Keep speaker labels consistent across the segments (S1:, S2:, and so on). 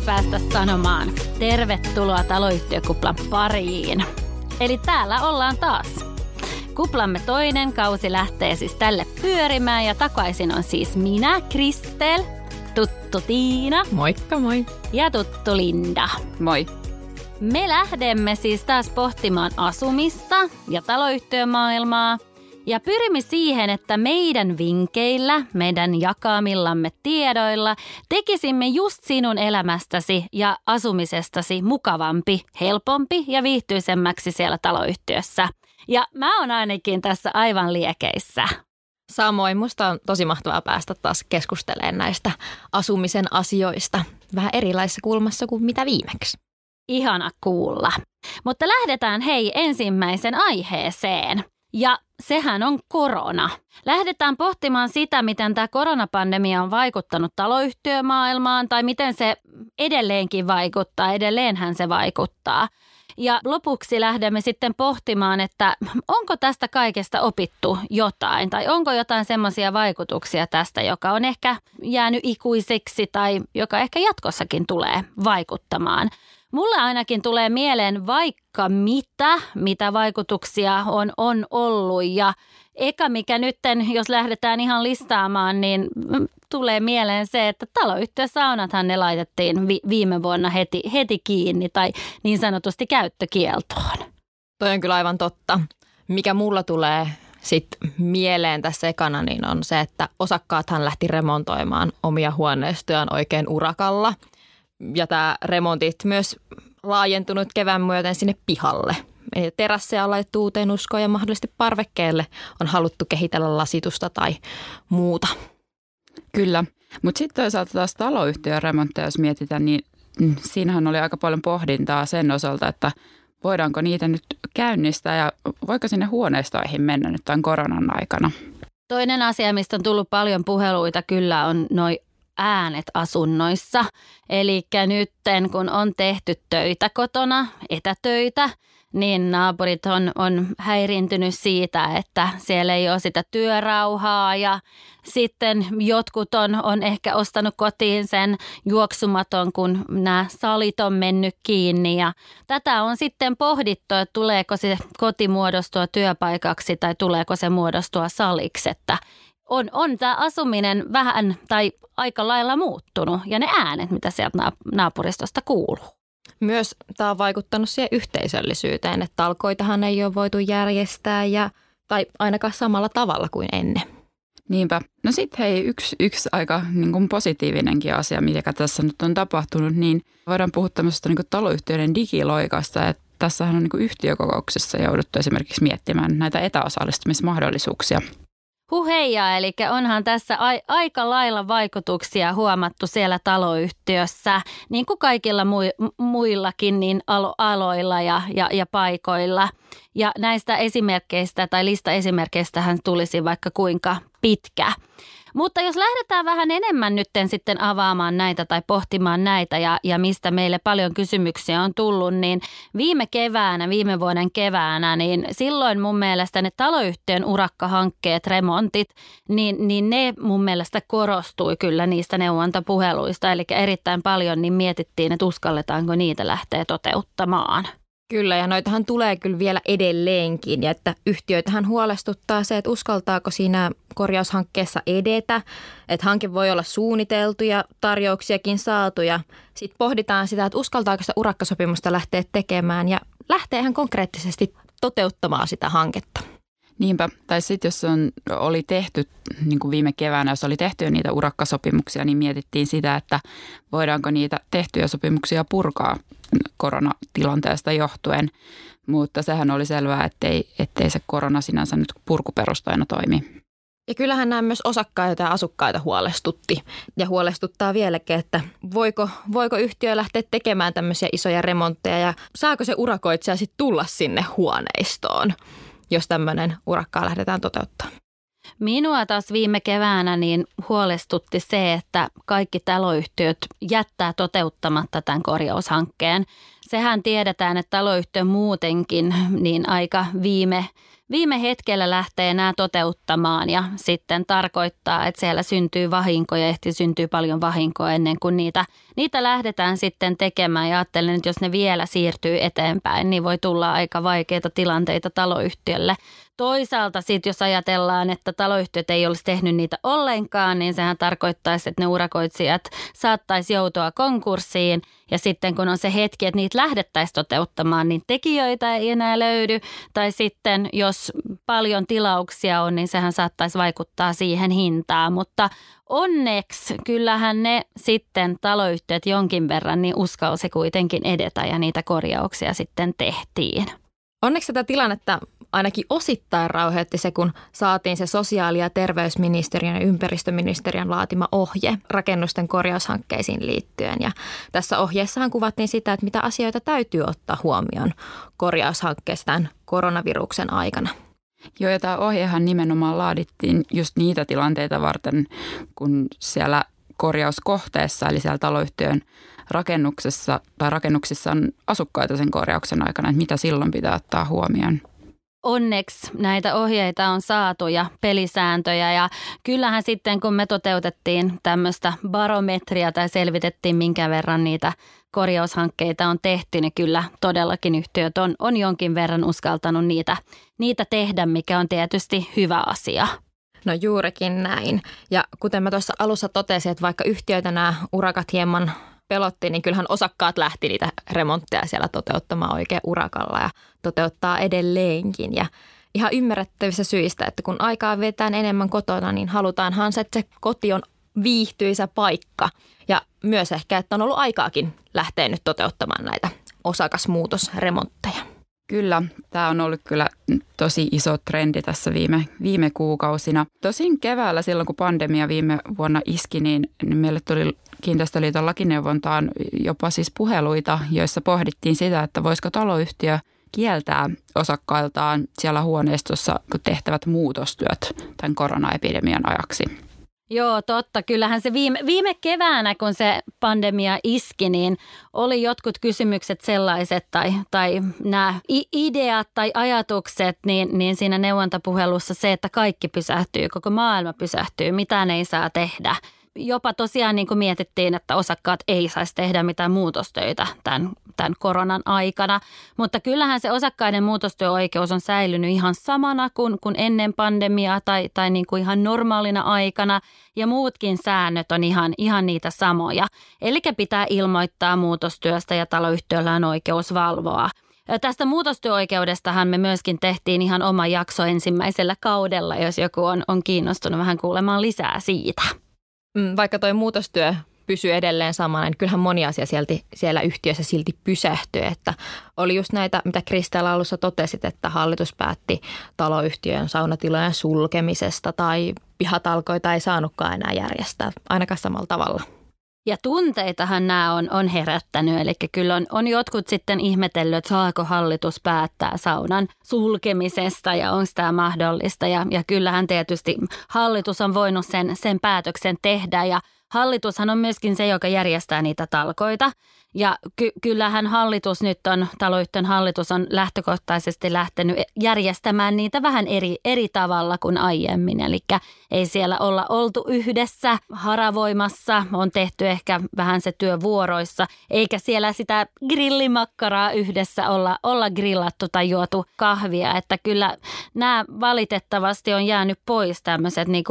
S1: päästä sanomaan. Tervetuloa taloyhtiökuplan pariin. Eli täällä ollaan taas. Kuplamme toinen kausi lähtee siis tälle pyörimään ja takaisin on siis minä, Kristel, tuttu Tiina.
S2: Moikka moi.
S1: Ja tuttu Linda.
S3: Moi.
S1: Me lähdemme siis taas pohtimaan asumista ja taloyhtiömaailmaa – ja pyrimme siihen, että meidän vinkkeillä, meidän jakamillamme tiedoilla tekisimme just sinun elämästäsi ja asumisestasi mukavampi, helpompi ja viihtyisemmäksi siellä taloyhtiössä. Ja mä oon ainakin tässä aivan liekeissä.
S2: Samoin, musta on tosi mahtavaa päästä taas keskustelemaan näistä asumisen asioista vähän erilaisessa kulmassa kuin mitä viimeksi.
S1: Ihana kuulla. Mutta lähdetään hei ensimmäisen aiheeseen. Ja sehän on korona. Lähdetään pohtimaan sitä, miten tämä koronapandemia on vaikuttanut taloyhtiömaailmaan tai miten se edelleenkin vaikuttaa, edelleenhän se vaikuttaa. Ja lopuksi lähdemme sitten pohtimaan, että onko tästä kaikesta opittu jotain tai onko jotain semmoisia vaikutuksia tästä, joka on ehkä jäänyt ikuiseksi tai joka ehkä jatkossakin tulee vaikuttamaan. Mulle ainakin tulee mieleen vaikka mitä, mitä vaikutuksia on, on ollut ja eka mikä nytten, jos lähdetään ihan listaamaan, niin tulee mieleen se, että taloyhtiösaunathan ne laitettiin vi- viime vuonna heti, heti kiinni tai niin sanotusti käyttökieltoon.
S2: Toi on kyllä aivan totta. Mikä mulla tulee sitten mieleen tässä ekana, niin on se, että osakkaathan lähti remontoimaan omia huoneistojaan oikein urakalla – ja tämä remontit myös laajentunut kevään myöten sinne pihalle. Eli terasseja on laitettu uuteen uskoon ja mahdollisesti parvekkeelle on haluttu kehitellä lasitusta tai muuta.
S3: Kyllä, mutta sitten toisaalta taas taloyhtiön remontteja, jos mietitään, niin siinähän oli aika paljon pohdintaa sen osalta, että voidaanko niitä nyt käynnistää ja voiko sinne huoneistoihin mennä nyt tämän koronan aikana.
S1: Toinen asia, mistä on tullut paljon puheluita kyllä on noin äänet asunnoissa. Eli nytten kun on tehty töitä kotona, etätöitä, niin naapurit on, on häirintynyt siitä, että siellä ei ole sitä työrauhaa ja sitten jotkut on, on ehkä ostanut kotiin sen juoksumaton, kun nämä salit on mennyt kiinni ja tätä on sitten pohdittu, että tuleeko se koti muodostua työpaikaksi tai tuleeko se muodostua saliksi, että on, on tämä asuminen vähän tai aika lailla muuttunut ja ne äänet, mitä sieltä naapuristosta kuuluu.
S2: Myös tämä on vaikuttanut siihen yhteisöllisyyteen, että talkoitahan ei ole voitu järjestää ja, tai ainakaan samalla tavalla kuin ennen.
S3: Niinpä. No sitten hei, yksi, yksi aika niin kuin positiivinenkin asia, mikä tässä nyt on tapahtunut, niin voidaan puhua tämmöisestä niin kuin taloyhtiöiden digiloikasta, että tässähän on niin kuin yhtiökokouksessa jouduttu esimerkiksi miettimään näitä etäosallistumismahdollisuuksia –
S1: Huheja, eli onhan tässä a- aika lailla vaikutuksia huomattu siellä taloyhtiössä, niin kuin kaikilla mu- muillakin niin alo- aloilla ja, ja, ja paikoilla. Ja näistä esimerkkeistä tai lista esimerkkeistähän tulisi vaikka kuinka pitkä. Mutta jos lähdetään vähän enemmän nytten sitten avaamaan näitä tai pohtimaan näitä ja, ja mistä meille paljon kysymyksiä on tullut, niin viime keväänä, viime vuoden keväänä, niin silloin mun mielestä ne taloyhtiön urakkahankkeet, remontit, niin, niin ne mun mielestä korostui kyllä niistä neuvontapuheluista. Eli erittäin paljon niin mietittiin, että uskalletaanko niitä lähteä toteuttamaan.
S2: Kyllä, ja noitahan tulee kyllä vielä edelleenkin, ja että yhtiöitähän huolestuttaa se, että uskaltaako siinä korjaushankkeessa edetä, että hanke voi olla suunniteltu ja tarjouksiakin saatu, ja sitten pohditaan sitä, että uskaltaako sitä urakkasopimusta lähteä tekemään, ja lähtee ihan konkreettisesti toteuttamaan sitä hanketta.
S3: Niinpä, tai sitten jos on, oli tehty, niin kuin viime keväänä, jos oli tehty niitä urakkasopimuksia, niin mietittiin sitä, että voidaanko niitä tehtyjä sopimuksia purkaa koronatilanteesta johtuen. Mutta sehän oli selvää, ettei, ettei se korona sinänsä nyt purkuperustoina toimi.
S2: Ja kyllähän nämä myös osakkaita ja asukkaita huolestutti ja huolestuttaa vieläkin, että voiko, voiko yhtiö lähteä tekemään tämmöisiä isoja remontteja ja saako se urakoitsija sitten tulla sinne huoneistoon jos tämmöinen urakkaa lähdetään toteuttamaan.
S1: Minua taas viime keväänä niin huolestutti se, että kaikki taloyhtiöt jättää toteuttamatta tämän korjaushankkeen. Sehän tiedetään, että taloyhtiö muutenkin niin aika viime, viime hetkellä lähtee nämä toteuttamaan ja sitten tarkoittaa, että siellä syntyy vahinkoja, ehti syntyy paljon vahinkoa ennen kuin niitä, niitä lähdetään sitten tekemään. Ja ajattelen, että jos ne vielä siirtyy eteenpäin, niin voi tulla aika vaikeita tilanteita taloyhtiölle. Toisaalta sitten jos ajatellaan, että taloyhtiöt ei olisi tehnyt niitä ollenkaan, niin sehän tarkoittaisi, että ne urakoitsijat saattaisi joutua konkurssiin. Ja sitten kun on se hetki, että niitä lähdettäisiin toteuttamaan, niin tekijöitä ei enää löydy. Tai sitten jos paljon tilauksia on, niin sehän saattaisi vaikuttaa siihen hintaan. Mutta onneksi kyllähän ne sitten taloyhtiöt jonkin verran niin uskalsi kuitenkin edetä ja niitä korjauksia sitten tehtiin.
S2: Onneksi tätä tilannetta ainakin osittain rauhoitti se, kun saatiin se sosiaali- ja terveysministeriön ja ympäristöministeriön laatima ohje rakennusten korjaushankkeisiin liittyen. Ja tässä ohjeessahan kuvattiin sitä, että mitä asioita täytyy ottaa huomioon korjaushankkeessa tämän koronaviruksen aikana.
S3: Joo, ja tämä ohjehan nimenomaan laadittiin just niitä tilanteita varten, kun siellä korjauskohteessa, eli siellä taloyhtiön rakennuksessa tai rakennuksissa on asukkaita sen korjauksen aikana, että mitä silloin pitää ottaa huomioon.
S1: Onneksi näitä ohjeita on saatu ja pelisääntöjä ja kyllähän sitten kun me toteutettiin tämmöistä barometria tai selvitettiin minkä verran niitä korjaushankkeita on tehty, niin kyllä todellakin yhtiöt on, on jonkin verran uskaltanut niitä, niitä tehdä, mikä on tietysti hyvä asia.
S2: No juurikin näin. Ja kuten mä tuossa alussa totesin, että vaikka yhtiöitä nämä urakat hieman pelotti, niin kyllähän osakkaat lähti niitä remontteja siellä toteuttamaan oikein urakalla ja toteuttaa edelleenkin. Ja ihan ymmärrettävissä syistä, että kun aikaa vetään enemmän kotona, niin halutaanhan se, että se koti on viihtyisä paikka. Ja myös ehkä, että on ollut aikaakin lähteä nyt toteuttamaan näitä osakasmuutosremontteja.
S3: Kyllä, tämä on ollut kyllä tosi iso trendi tässä viime, viime kuukausina. Tosin keväällä silloin, kun pandemia viime vuonna iski, niin, meille tuli Kiinteistöliiton lakineuvontaan jopa siis puheluita, joissa pohdittiin sitä, että voisiko taloyhtiö kieltää osakkailtaan siellä huoneistossa tehtävät muutostyöt tämän koronaepidemian ajaksi.
S1: Joo, totta. Kyllähän se viime, viime keväänä, kun se pandemia iski, niin oli jotkut kysymykset sellaiset tai, tai nämä ideat tai ajatukset, niin, niin siinä neuvontapuhelussa se, että kaikki pysähtyy, koko maailma pysähtyy, mitään ei saa tehdä – jopa tosiaan niin kuin mietittiin, että osakkaat ei saisi tehdä mitään muutostöitä tämän, tämän koronan aikana. Mutta kyllähän se osakkaiden muutostyöoikeus on säilynyt ihan samana kuin, kuin ennen pandemiaa tai, tai niin kuin ihan normaalina aikana. Ja muutkin säännöt on ihan, ihan niitä samoja. Eli pitää ilmoittaa muutostyöstä ja taloyhtiöllä on oikeus valvoa. Tästä muutostyöoikeudestahan me myöskin tehtiin ihan oma jakso ensimmäisellä kaudella, jos joku on, on kiinnostunut vähän kuulemaan lisää siitä.
S2: Mm, vaikka tuo muutostyö pysyy edelleen samana, niin kyllähän moni asia sieltä, siellä yhtiössä silti pysähtyy. Että oli just näitä, mitä Kristella alussa totesit, että hallitus päätti taloyhtiön saunatilojen sulkemisesta tai pihatalkoita ei saanutkaan enää järjestää, ainakaan samalla tavalla.
S1: Ja tunteitahan nämä on, on herättänyt, eli kyllä on, on jotkut sitten ihmetellyt, että saako hallitus päättää saunan sulkemisesta ja onko tämä mahdollista. Ja, ja kyllähän tietysti hallitus on voinut sen, sen päätöksen tehdä ja Hallitushan on myöskin se, joka järjestää niitä talkoita. Ja ky- kyllähän hallitus nyt on, taloyhtiön hallitus on lähtökohtaisesti lähtenyt järjestämään niitä vähän eri, eri tavalla kuin aiemmin. Eli ei siellä olla oltu yhdessä haravoimassa, on tehty ehkä vähän se työ vuoroissa, eikä siellä sitä grillimakkaraa yhdessä olla, olla grillattu tai juotu kahvia. Että kyllä nämä valitettavasti on jäänyt pois tämmöiset niin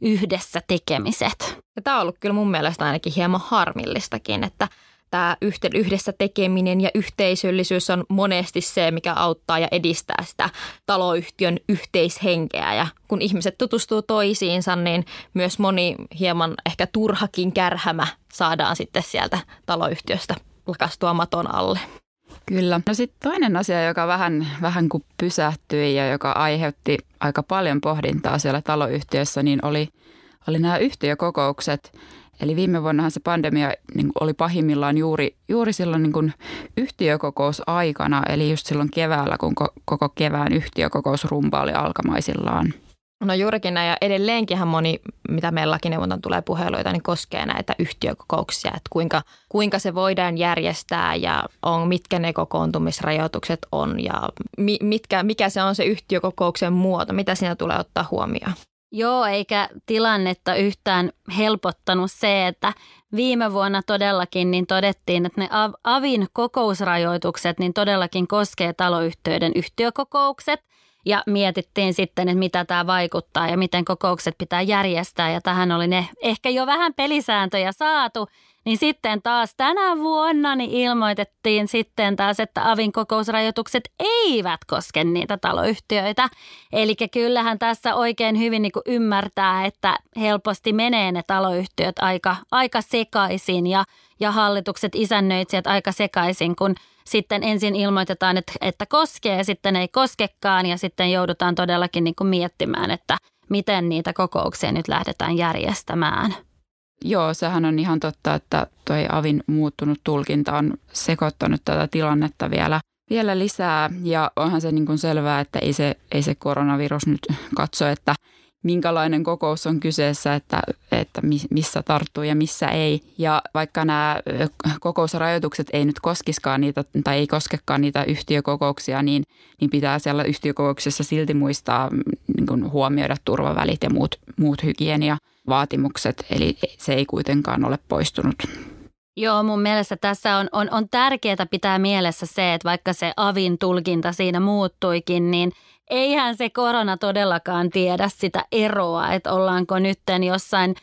S1: yhdessä tekemiset.
S2: Ja tämä on ollut kyllä mun mielestä ainakin hieman harmillistakin, että tämä yhdessä tekeminen ja yhteisöllisyys on monesti se, mikä auttaa ja edistää sitä taloyhtiön yhteishenkeä. Ja kun ihmiset tutustuu toisiinsa, niin myös moni hieman ehkä turhakin kärhämä saadaan sitten sieltä taloyhtiöstä lakastua maton alle.
S3: Kyllä. No sitten toinen asia, joka vähän, vähän kuin pysähtyi ja joka aiheutti aika paljon pohdintaa siellä taloyhtiössä, niin oli, oli nämä yhtiökokoukset – Eli viime vuonnahan se pandemia niin oli pahimmillaan juuri, juuri silloin niin kuin yhtiökokousaikana, eli just silloin keväällä, kun koko kevään yhtiökokousrumba oli alkamaisillaan.
S2: No juurikin näin ja edelleenkinhän moni, mitä meillä lakineuvontaan tulee puheluita, niin koskee näitä yhtiökokouksia, että kuinka, kuinka se voidaan järjestää ja on, mitkä ne kokoontumisrajoitukset on ja mi, mitkä, mikä se on se yhtiökokouksen muoto, mitä siinä tulee ottaa huomioon.
S1: Joo, eikä tilannetta yhtään helpottanut se, että viime vuonna todellakin niin todettiin, että ne avin kokousrajoitukset niin todellakin koskee taloyhtiöiden yhtiökokoukset – ja mietittiin sitten, että mitä tämä vaikuttaa ja miten kokoukset pitää järjestää. Ja tähän oli ne ehkä jo vähän pelisääntöjä saatu. Niin sitten taas tänä vuonna niin ilmoitettiin sitten taas, että avin kokousrajoitukset eivät koske niitä taloyhtiöitä. Eli kyllähän tässä oikein hyvin niin kuin ymmärtää, että helposti menee ne taloyhtiöt aika, aika sekaisin ja, ja hallitukset isännöitsijät aika sekaisin, kun – sitten ensin ilmoitetaan, että, että koskee ja sitten ei koskekaan ja sitten joudutaan todellakin niin kuin miettimään, että miten niitä kokouksia nyt lähdetään järjestämään.
S3: Joo, sehän on ihan totta, että tuo avin muuttunut tulkinta on sekoittanut tätä tilannetta vielä, vielä lisää. Ja onhan se niin kuin selvää, että ei se, ei se koronavirus nyt katso, että minkälainen kokous on kyseessä, että, että missä tarttuu ja missä ei. Ja vaikka nämä kokousrajoitukset ei nyt koskiskaan niitä tai ei koskekaan niitä yhtiökokouksia, niin, niin pitää siellä yhtiökokouksessa silti muistaa niin kuin huomioida turvavälit ja muut, muut hygieniavaatimukset. Eli se ei kuitenkaan ole poistunut.
S1: Joo, mun mielestä tässä on, on, on tärkeää pitää mielessä se, että vaikka se avin tulkinta siinä muuttuikin, niin – eihän se korona todellakaan tiedä sitä eroa, että ollaanko nytten jossain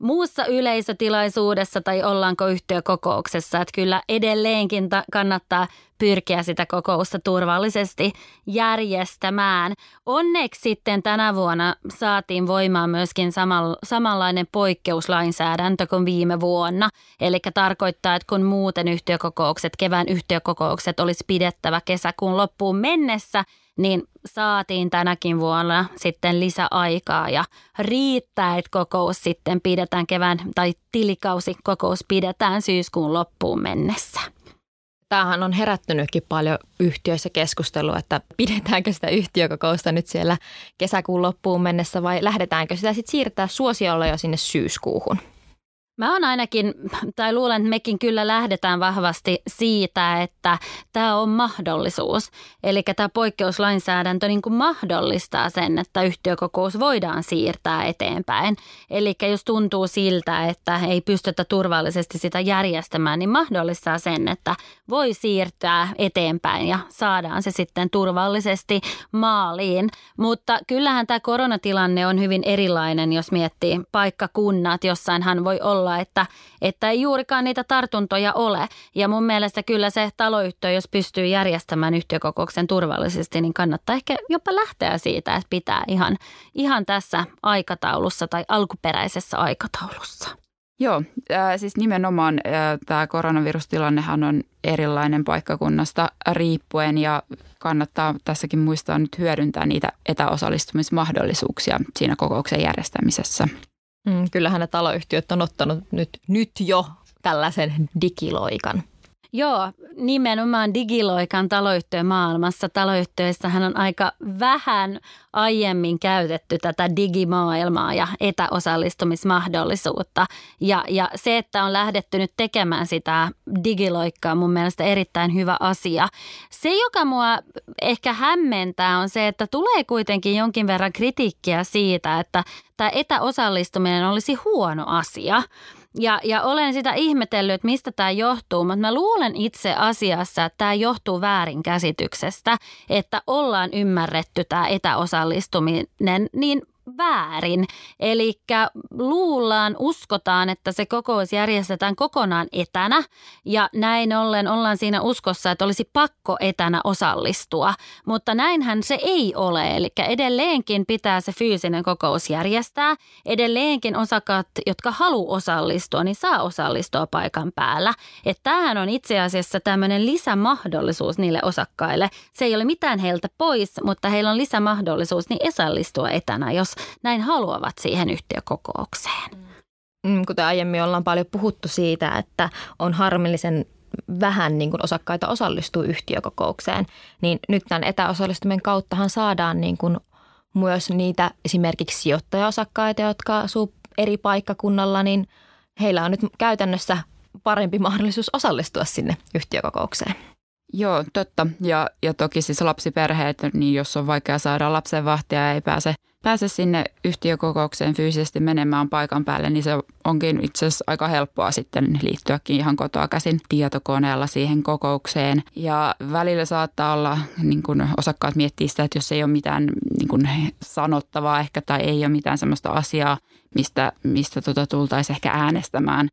S1: muussa yleisötilaisuudessa tai ollaanko yhtiökokouksessa. Että kyllä edelleenkin ta- kannattaa pyrkiä sitä kokousta turvallisesti järjestämään. Onneksi sitten tänä vuonna saatiin voimaan myöskin samal- samanlainen poikkeuslainsäädäntö kuin viime vuonna. Eli tarkoittaa, että kun muuten yhtiökokoukset, kevään yhtiökokoukset olisi pidettävä kesäkuun loppuun mennessä – niin saatiin tänäkin vuonna sitten lisäaikaa ja riittää, että kokous sitten pidetään kevään tai tilikausi kokous pidetään syyskuun loppuun mennessä.
S2: Tämähän on herättänytkin paljon yhtiöissä keskustelua, että pidetäänkö sitä yhtiökokousta nyt siellä kesäkuun loppuun mennessä vai lähdetäänkö sitä sitten siirtää suosiolla jo sinne syyskuuhun?
S1: Mä oon ainakin, tai luulen, että mekin kyllä lähdetään vahvasti siitä, että tämä on mahdollisuus. Eli tämä poikkeuslainsäädäntö niin kuin mahdollistaa sen, että yhtiökokous voidaan siirtää eteenpäin. Eli jos tuntuu siltä, että ei pystytä turvallisesti sitä järjestämään, niin mahdollistaa sen, että voi siirtää eteenpäin ja saadaan se sitten turvallisesti maaliin. Mutta kyllähän tämä koronatilanne on hyvin erilainen, jos miettii paikkakunnat. Jossainhan voi olla olla, että, että ei juurikaan niitä tartuntoja ole. Ja mun mielestä kyllä se taloyhtiö, jos pystyy järjestämään yhtiökokouksen turvallisesti, niin kannattaa ehkä jopa lähteä siitä, että pitää ihan, ihan tässä aikataulussa tai alkuperäisessä aikataulussa.
S3: Joo, äh, siis nimenomaan äh, tämä koronavirustilannehan on erilainen paikkakunnasta riippuen ja kannattaa tässäkin muistaa nyt hyödyntää niitä etäosallistumismahdollisuuksia siinä kokouksen järjestämisessä.
S2: Mm, kyllähän ne taloyhtiöt on ottanut nyt, nyt jo tällaisen digiloikan.
S1: Joo, nimenomaan digiloikan taloyhtiön maailmassa. Taloyhtiöissähän on aika vähän aiemmin käytetty tätä digimaailmaa ja etäosallistumismahdollisuutta. Ja, ja se, että on lähdetty nyt tekemään sitä digiloikkaa on mun mielestä erittäin hyvä asia. Se, joka mua ehkä hämmentää on se, että tulee kuitenkin jonkin verran kritiikkiä siitä, että tämä etäosallistuminen olisi huono asia. Ja, ja olen sitä ihmetellyt, että mistä tämä johtuu, mutta mä luulen itse asiassa, että tämä johtuu väärinkäsityksestä, että ollaan ymmärretty tämä etäosallistuminen niin väärin. Eli luullaan, uskotaan, että se kokous järjestetään kokonaan etänä ja näin ollen ollaan siinä uskossa, että olisi pakko etänä osallistua. Mutta näinhän se ei ole, eli edelleenkin pitää se fyysinen kokous järjestää. Edelleenkin osakkaat, jotka haluaa osallistua, niin saa osallistua paikan päällä. Että tämähän on itse asiassa tämmöinen lisämahdollisuus niille osakkaille. Se ei ole mitään heiltä pois, mutta heillä on lisämahdollisuus niin osallistua etänä, jos näin haluavat siihen yhtiökokoukseen.
S2: Mm, kuten aiemmin ollaan paljon puhuttu siitä, että on harmillisen vähän niin kuin osakkaita osallistuu yhtiökokoukseen, niin nyt tämän etäosallistumisen kauttahan saadaan niin kuin myös niitä esimerkiksi sijoittajaosakkaita, jotka asuu eri paikkakunnalla, niin heillä on nyt käytännössä parempi mahdollisuus osallistua sinne yhtiökokoukseen.
S3: Joo, totta. Ja, ja toki siis lapsiperheet, niin jos on vaikea saada lapsenvahtia ja ei pääse – pääse sinne yhtiökokoukseen fyysisesti menemään paikan päälle, niin se onkin itse asiassa aika helppoa sitten liittyäkin ihan kotoa käsin tietokoneella siihen kokoukseen. Ja välillä saattaa olla, niin kuin osakkaat miettii sitä, että jos ei ole mitään niin kuin sanottavaa ehkä tai ei ole mitään sellaista asiaa, mistä, mistä tota tultaisiin ehkä äänestämään,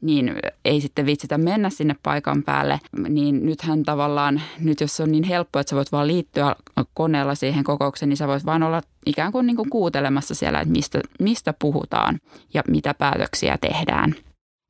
S3: niin ei sitten vitsitä mennä sinne paikan päälle. Niin nythän tavallaan, nyt jos on niin helppo, että sä voit vaan liittyä koneella siihen kokoukseen, niin sä voit vaan olla ikään kuin, niin kuin kuutelemassa siellä, että mistä, mistä puhutaan ja mitä päätöksiä tehdään.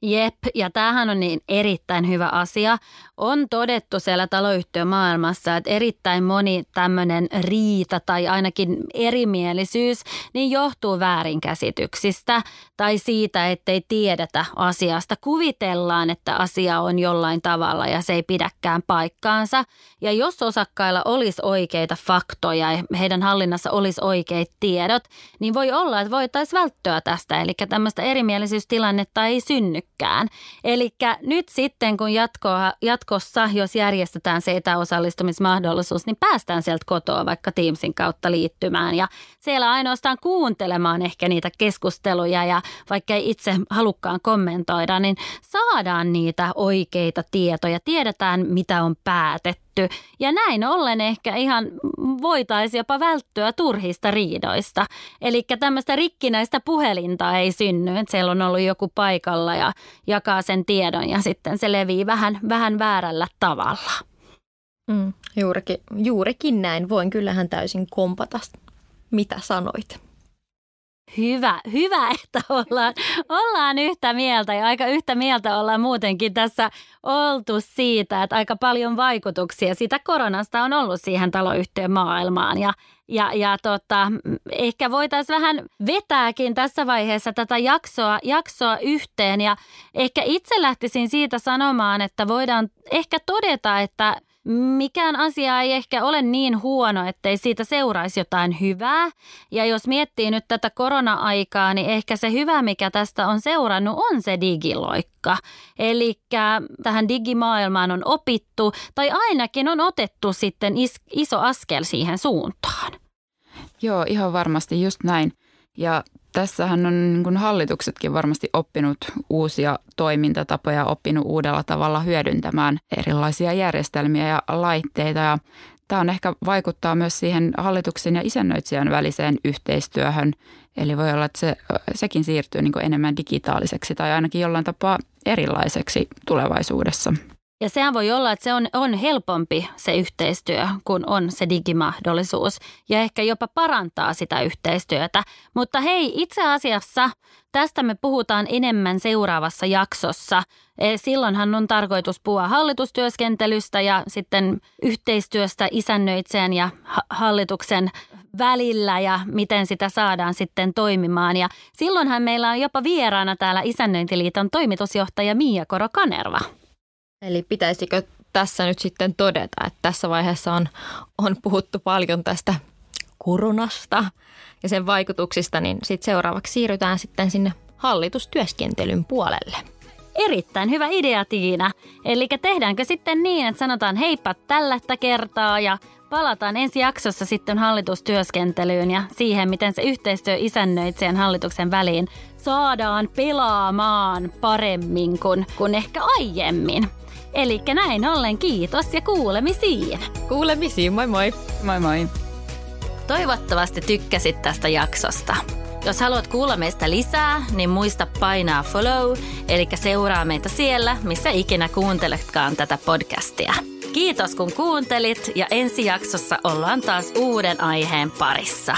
S1: Jep, ja tämähän on niin erittäin hyvä asia. On todettu siellä taloyhtiömaailmassa, että erittäin moni tämmöinen riita tai ainakin erimielisyys niin johtuu väärinkäsityksistä tai siitä, ettei tiedetä asiasta. Kuvitellaan, että asia on jollain tavalla ja se ei pidäkään paikkaansa. Ja jos osakkailla olisi oikeita faktoja ja heidän hallinnassa olisi oikeat tiedot, niin voi olla, että voitaisiin välttyä tästä. Eli tämmöistä erimielisyystilannetta ei synny pitkään. Eli nyt sitten kun jatkoa, jatkossa, jos järjestetään se etäosallistumismahdollisuus, niin päästään sieltä kotoa vaikka Teamsin kautta liittymään. Ja siellä ainoastaan kuuntelemaan ehkä niitä keskusteluja ja vaikka ei itse halukkaan kommentoida, niin saadaan niitä oikeita tietoja, tiedetään mitä on päätetty tehty. Ja näin ollen ehkä ihan voitaisiin jopa välttyä turhista riidoista. Eli tämmöistä rikkinäistä puhelinta ei synny, että siellä on ollut joku paikalla ja jakaa sen tiedon ja sitten se levii vähän, vähän väärällä tavalla.
S2: Mm, juurikin, juurikin näin. Voin kyllähän täysin kompata, mitä sanoit.
S1: Hyvä, hyvä, että ollaan, ollaan yhtä mieltä ja aika yhtä mieltä ollaan muutenkin tässä oltu siitä, että aika paljon vaikutuksia siitä koronasta on ollut siihen taloyhtiön maailmaan. Ja ja, ja tota, ehkä voitaisiin vähän vetääkin tässä vaiheessa tätä jaksoa, jaksoa yhteen. Ja ehkä itse lähtisin siitä sanomaan, että voidaan ehkä todeta, että mikään asia ei ehkä ole niin huono, ettei siitä seuraisi jotain hyvää. Ja jos miettii nyt tätä korona-aikaa, niin ehkä se hyvä, mikä tästä on seurannut, on se digiloikka. Eli tähän digimaailmaan on opittu, tai ainakin on otettu sitten is- iso askel siihen suuntaan.
S3: Joo, ihan varmasti just näin. Ja tässähän on niin kuin hallituksetkin varmasti oppinut uusia toimintatapoja, oppinut uudella tavalla hyödyntämään erilaisia järjestelmiä ja laitteita. Ja tämä on ehkä vaikuttaa myös siihen hallituksen ja isännöitsijän väliseen yhteistyöhön. Eli voi olla, että se, sekin siirtyy niin enemmän digitaaliseksi tai ainakin jollain tapaa erilaiseksi tulevaisuudessa.
S1: Ja sehän voi olla, että se on, on helpompi se yhteistyö, kun on se digimahdollisuus ja ehkä jopa parantaa sitä yhteistyötä. Mutta hei, itse asiassa tästä me puhutaan enemmän seuraavassa jaksossa. E, silloinhan on tarkoitus puhua hallitustyöskentelystä ja sitten yhteistyöstä isännöitseen ja hallituksen välillä ja miten sitä saadaan sitten toimimaan. Ja silloinhan meillä on jopa vieraana täällä Isännöintiliiton toimitusjohtaja Mia Koro-Kanerva.
S2: Eli pitäisikö tässä nyt sitten todeta, että tässä vaiheessa on, on puhuttu paljon tästä koronasta ja sen vaikutuksista, niin sitten seuraavaksi siirrytään sitten sinne hallitustyöskentelyn puolelle.
S1: Erittäin hyvä idea, Tiina. Eli tehdäänkö sitten niin, että sanotaan heippa tällä kertaa ja palataan ensi jaksossa sitten hallitustyöskentelyyn ja siihen, miten se yhteistyö isännöitsijän hallituksen väliin saadaan pelaamaan paremmin kuin, kuin ehkä aiemmin. Eli näin ollen kiitos ja kuulemisiin.
S2: Kuulemisiin, moi moi.
S3: Moi moi.
S1: Toivottavasti tykkäsit tästä jaksosta. Jos haluat kuulla meistä lisää, niin muista painaa follow, eli seuraa meitä siellä, missä ikinä kuunteletkaan tätä podcastia. Kiitos kun kuuntelit ja ensi jaksossa ollaan taas uuden aiheen parissa.